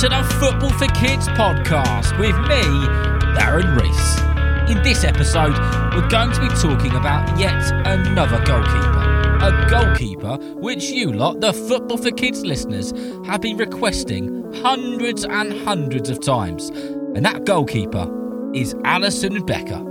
To the Football for Kids podcast with me, Darren Rees. In this episode, we're going to be talking about yet another goalkeeper. A goalkeeper which you lot, the Football for Kids listeners, have been requesting hundreds and hundreds of times. And that goalkeeper is Alisson Becker.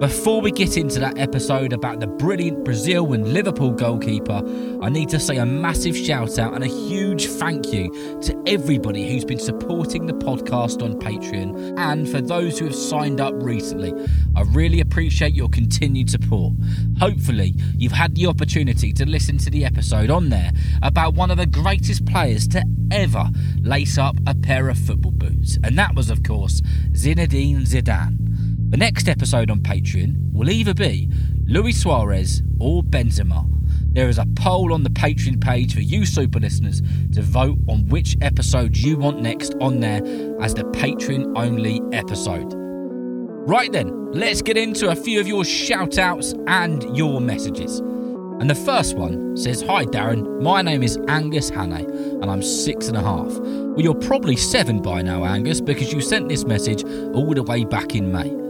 Before we get into that episode about the brilliant Brazil and Liverpool goalkeeper, I need to say a massive shout out and a huge thank you to everybody who's been supporting the podcast on Patreon and for those who have signed up recently. I really appreciate your continued support. Hopefully, you've had the opportunity to listen to the episode on there about one of the greatest players to ever lace up a pair of football boots, and that was, of course, Zinedine Zidane. The next episode on Patreon will either be Luis Suarez or Benzema. There is a poll on the Patreon page for you super listeners to vote on which episode you want next on there as the Patreon only episode. Right then, let's get into a few of your shout outs and your messages. And the first one says, Hi Darren, my name is Angus Hannay and I'm six and a half. Well, you're probably seven by now, Angus, because you sent this message all the way back in May.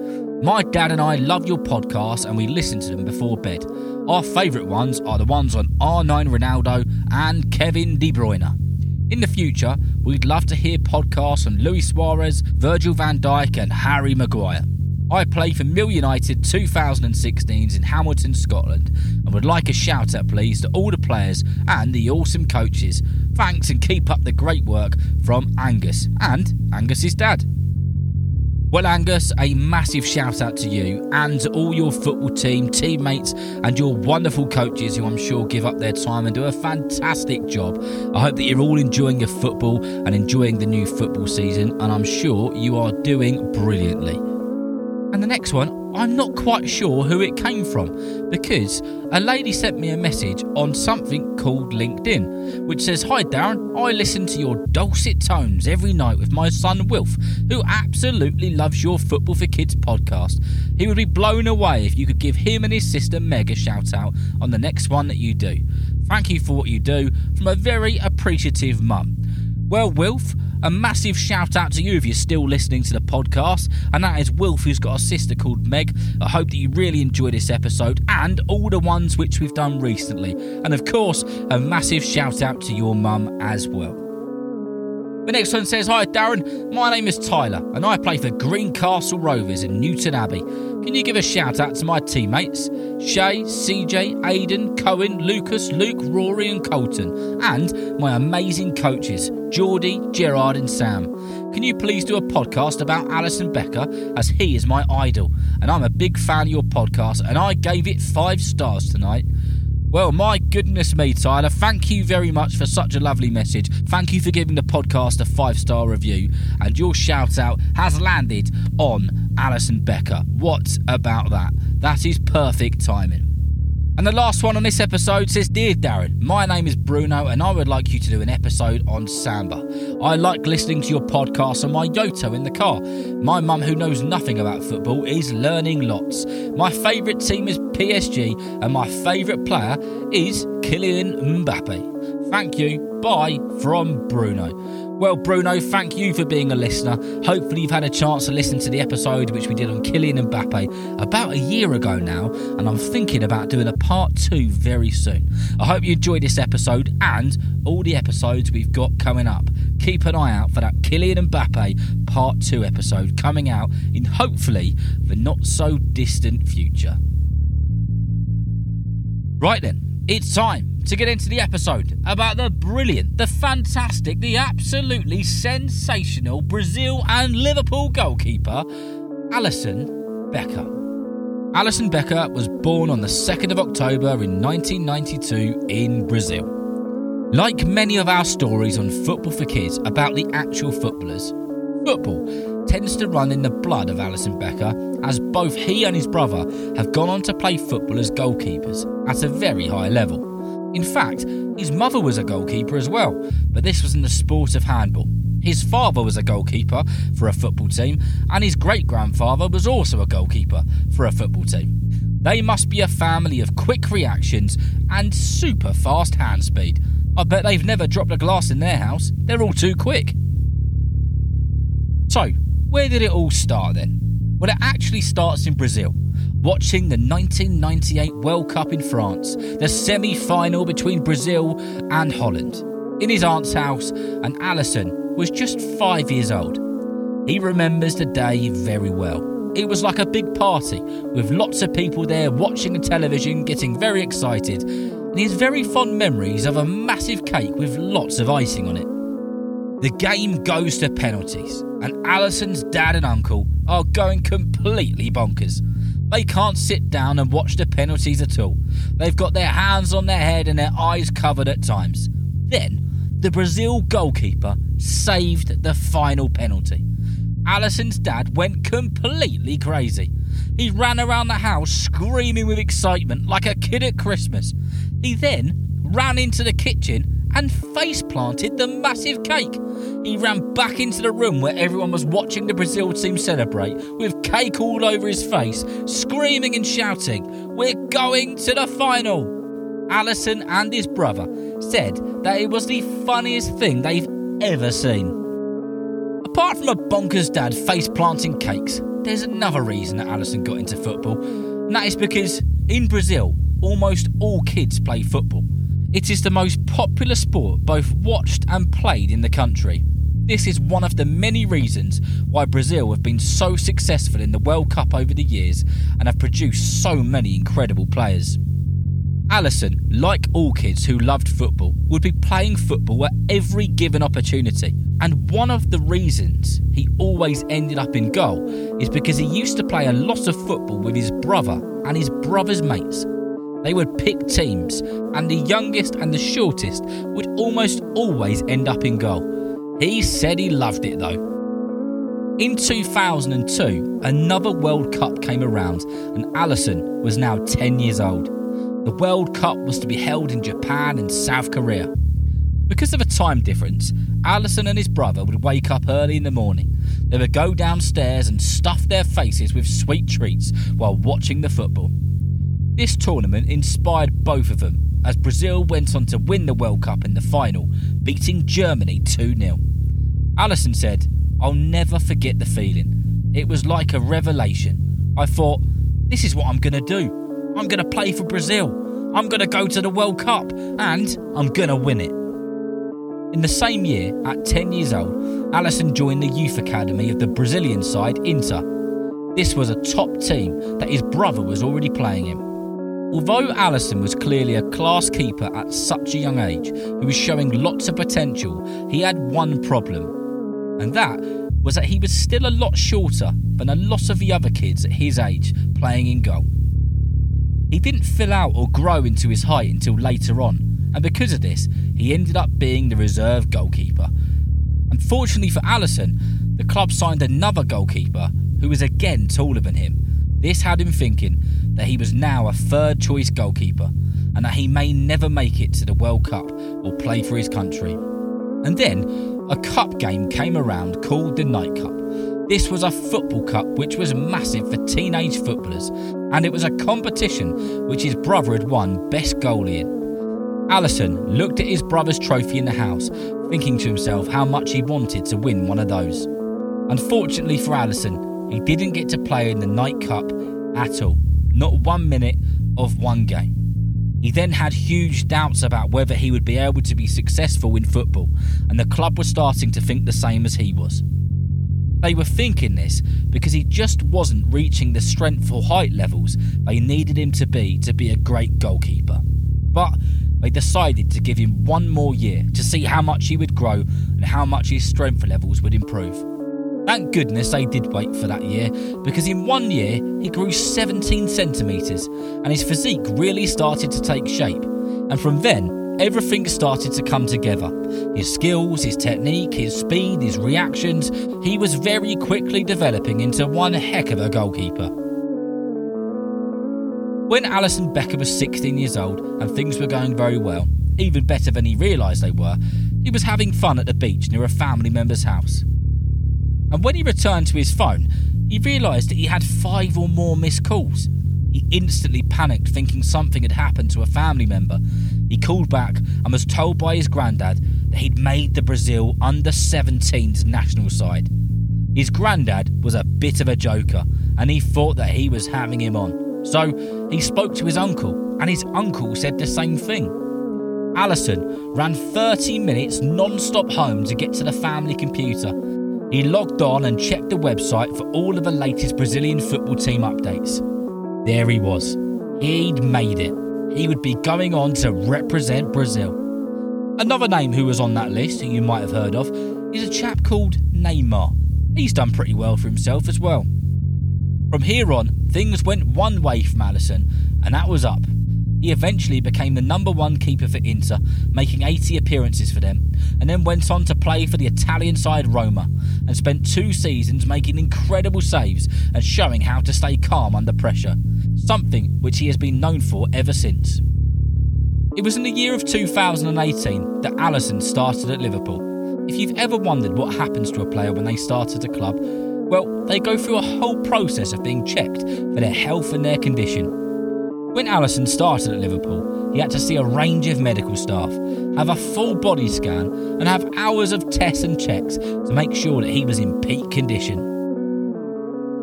My dad and I love your podcast and we listen to them before bed. Our favourite ones are the ones on R9 Ronaldo and Kevin De Bruyne. In the future, we'd love to hear podcasts on Luis Suarez, Virgil van Dijk, and Harry Maguire. I play for Mill United 2016s in Hamilton, Scotland, and would like a shout out, please, to all the players and the awesome coaches. Thanks and keep up the great work from Angus and Angus's dad. Well, Angus, a massive shout out to you and all your football team, teammates, and your wonderful coaches who I'm sure give up their time and do a fantastic job. I hope that you're all enjoying your football and enjoying the new football season, and I'm sure you are doing brilliantly. And the next one, I'm not quite sure who it came from because a lady sent me a message on something called LinkedIn, which says, Hi Darren, I listen to your dulcet tones every night with my son Wilf, who absolutely loves your Football for Kids podcast. He would be blown away if you could give him and his sister Meg a shout out on the next one that you do. Thank you for what you do from a very appreciative mum. Well, Wilf, a massive shout out to you if you're still listening to the podcast, and that is Wilf, who's got a sister called Meg. I hope that you really enjoy this episode and all the ones which we've done recently. And of course, a massive shout out to your mum as well. The next one says, Hi Darren, my name is Tyler and I play for Greencastle Rovers in Newtownabbey. Can you give a shout out to my teammates? Shay, CJ, Aidan, Cohen, Lucas, Luke, Rory, and Colton, and my amazing coaches, Geordie, Gerard, and Sam. Can you please do a podcast about Alisson Becker, as he is my idol, and I'm a big fan of your podcast, and I gave it five stars tonight. Well, my goodness me, Tyler, thank you very much for such a lovely message. Thank you for giving the podcast a five star review, and your shout out has landed on Alisson Becker. What about that? That is perfect timing. And the last one on this episode says Dear Darren, my name is Bruno and I would like you to do an episode on Samba. I like listening to your podcast on my Yoto in the car. My mum, who knows nothing about football, is learning lots. My favourite team is PSG and my favourite player is Kylian Mbappe. Thank you. Bye from Bruno. Well, Bruno, thank you for being a listener. Hopefully, you've had a chance to listen to the episode which we did on Kylian Mbappe about a year ago now, and I'm thinking about doing a part two very soon. I hope you enjoyed this episode and all the episodes we've got coming up. Keep an eye out for that Kylian Mbappe part two episode coming out in hopefully the not so distant future. Right then, it's time to get into the episode about the brilliant, the fantastic, the absolutely sensational Brazil and Liverpool goalkeeper, Alisson Becker. Alisson Becker was born on the 2nd of October in 1992 in Brazil. Like many of our stories on Football for Kids about the actual footballers, football tends to run in the blood of Alisson Becker, as both he and his brother have gone on to play football as goalkeepers at a very high level. In fact, his mother was a goalkeeper as well, but this was in the sport of handball. His father was a goalkeeper for a football team, and his great grandfather was also a goalkeeper for a football team. They must be a family of quick reactions and super fast hand speed. I bet they've never dropped a glass in their house. They're all too quick. So, where did it all start then? Well, it actually starts in Brazil, watching the 1998 World Cup in France, the semi final between Brazil and Holland. In his aunt's house, and Alisson was just five years old. He remembers the day very well. It was like a big party, with lots of people there watching the television, getting very excited, and he has very fond memories of a massive cake with lots of icing on it. The game goes to penalties, and Alisson's dad and uncle are going completely bonkers. They can't sit down and watch the penalties at all. They've got their hands on their head and their eyes covered at times. Then, the Brazil goalkeeper saved the final penalty. Alisson's dad went completely crazy. He ran around the house screaming with excitement like a kid at Christmas. He then ran into the kitchen and face planted the massive cake. He ran back into the room where everyone was watching the Brazil team celebrate with cake all over his face, screaming and shouting, We're going to the final! Alisson and his brother said that it was the funniest thing they've ever seen. Apart from a bonkers dad face planting cakes, there's another reason that Alisson got into football, and that is because in Brazil, almost all kids play football. It is the most popular sport both watched and played in the country. This is one of the many reasons why Brazil have been so successful in the World Cup over the years and have produced so many incredible players. Alisson, like all kids who loved football, would be playing football at every given opportunity. And one of the reasons he always ended up in goal is because he used to play a lot of football with his brother and his brother's mates. They would pick teams, and the youngest and the shortest would almost always end up in goal. He said he loved it though. In 2002, another World Cup came around, and Alisson was now 10 years old. The World Cup was to be held in Japan and South Korea. Because of a time difference, Alisson and his brother would wake up early in the morning. They would go downstairs and stuff their faces with sweet treats while watching the football. This tournament inspired both of them as Brazil went on to win the World Cup in the final, beating Germany 2 0. Alisson said, I'll never forget the feeling. It was like a revelation. I thought, this is what I'm going to do. I'm going to play for Brazil. I'm going to go to the World Cup and I'm going to win it. In the same year, at 10 years old, Alisson joined the youth academy of the Brazilian side Inter. This was a top team that his brother was already playing in. Although Alisson was clearly a class keeper at such a young age, who was showing lots of potential, he had one problem. And that was that he was still a lot shorter than a lot of the other kids at his age playing in goal. He didn't fill out or grow into his height until later on, and because of this, he ended up being the reserve goalkeeper. Unfortunately for Alisson, the club signed another goalkeeper who was again taller than him. This had him thinking that he was now a third choice goalkeeper and that he may never make it to the World Cup or play for his country. And then a cup game came around called the Night Cup. This was a football cup which was massive for teenage footballers, and it was a competition which his brother had won best goalie in. Alisson looked at his brother's trophy in the house, thinking to himself how much he wanted to win one of those. Unfortunately for Alisson, he didn't get to play in the Night Cup at all, not one minute of one game. He then had huge doubts about whether he would be able to be successful in football, and the club was starting to think the same as he was. They were thinking this because he just wasn't reaching the strength or height levels they needed him to be to be a great goalkeeper. But they decided to give him one more year to see how much he would grow and how much his strength levels would improve. Thank goodness they did wait for that year because in one year he grew 17 centimetres and his physique really started to take shape. And from then, everything started to come together. His skills, his technique, his speed, his reactions, he was very quickly developing into one heck of a goalkeeper. When Alisson Becker was 16 years old and things were going very well, even better than he realised they were, he was having fun at the beach near a family member's house. And when he returned to his phone, he realised that he had five or more missed calls. He instantly panicked, thinking something had happened to a family member. He called back and was told by his granddad that he'd made the Brazil under 17s national side. His granddad was a bit of a joker and he thought that he was having him on. So he spoke to his uncle, and his uncle said the same thing. Alisson ran 30 minutes non stop home to get to the family computer. He logged on and checked the website for all of the latest Brazilian football team updates. There he was. He'd made it. He would be going on to represent Brazil. Another name who was on that list, who you might have heard of, is a chap called Neymar. He's done pretty well for himself as well. From here on, things went one way from Alisson, and that was up. He eventually became the number one keeper for Inter, making 80 appearances for them, and then went on to play for the Italian side Roma, and spent two seasons making incredible saves and showing how to stay calm under pressure, something which he has been known for ever since. It was in the year of 2018 that Alisson started at Liverpool. If you've ever wondered what happens to a player when they start at a club, well, they go through a whole process of being checked for their health and their condition. When Alisson started at Liverpool, he had to see a range of medical staff, have a full body scan, and have hours of tests and checks to make sure that he was in peak condition.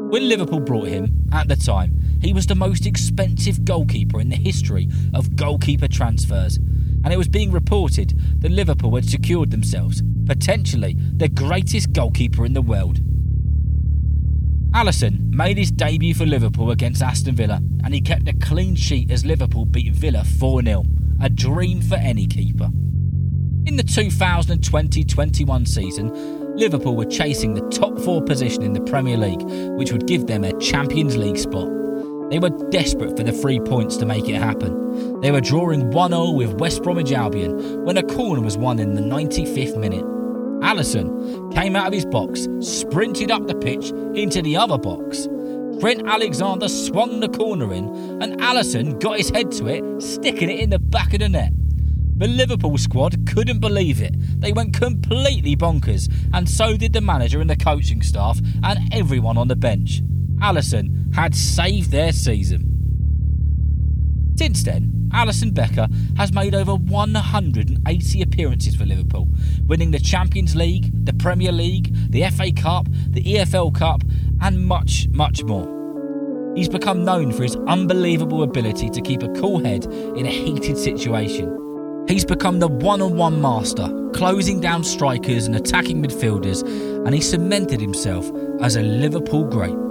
When Liverpool brought him, at the time, he was the most expensive goalkeeper in the history of goalkeeper transfers, and it was being reported that Liverpool had secured themselves, potentially, the greatest goalkeeper in the world. Alisson made his debut for Liverpool against Aston Villa and he kept a clean sheet as Liverpool beat Villa 4 0, a dream for any keeper. In the 2020 21 season, Liverpool were chasing the top four position in the Premier League, which would give them a Champions League spot. They were desperate for the three points to make it happen. They were drawing 1 0 with West Bromwich Albion when a corner was won in the 95th minute. Alisson came out of his box, sprinted up the pitch into the other box. Trent Alexander swung the corner in, and Alisson got his head to it, sticking it in the back of the net. The Liverpool squad couldn't believe it. They went completely bonkers, and so did the manager and the coaching staff and everyone on the bench. Alisson had saved their season. Since then, Alisson Becker has made over 180 appearances for Liverpool, winning the Champions League, the Premier League, the FA Cup, the EFL Cup, and much, much more. He's become known for his unbelievable ability to keep a cool head in a heated situation. He's become the one on one master, closing down strikers and attacking midfielders, and he cemented himself as a Liverpool great.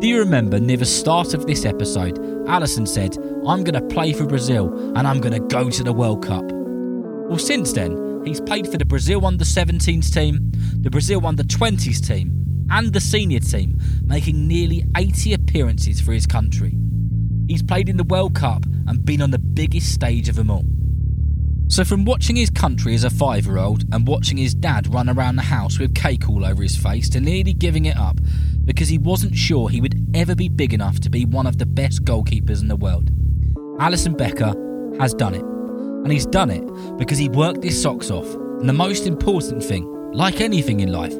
Do you remember near the start of this episode, Alisson said, I'm going to play for Brazil and I'm going to go to the World Cup? Well, since then, he's played for the Brazil under 17s team, the Brazil under 20s team, and the senior team, making nearly 80 appearances for his country. He's played in the World Cup and been on the biggest stage of them all. So, from watching his country as a five year old and watching his dad run around the house with cake all over his face to nearly giving it up because he wasn't sure he would ever be big enough to be one of the best goalkeepers in the world, Alisson Becker has done it. And he's done it because he worked his socks off. And the most important thing, like anything in life,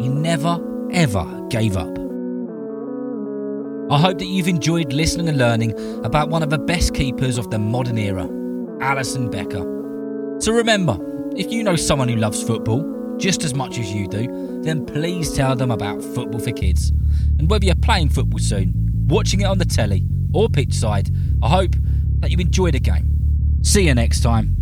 he never, ever gave up. I hope that you've enjoyed listening and learning about one of the best keepers of the modern era, Alisson Becker. So remember, if you know someone who loves football just as much as you do, then please tell them about Football for Kids. And whether you're playing football soon, watching it on the telly, or pitch side, I hope that you enjoy the game. See you next time.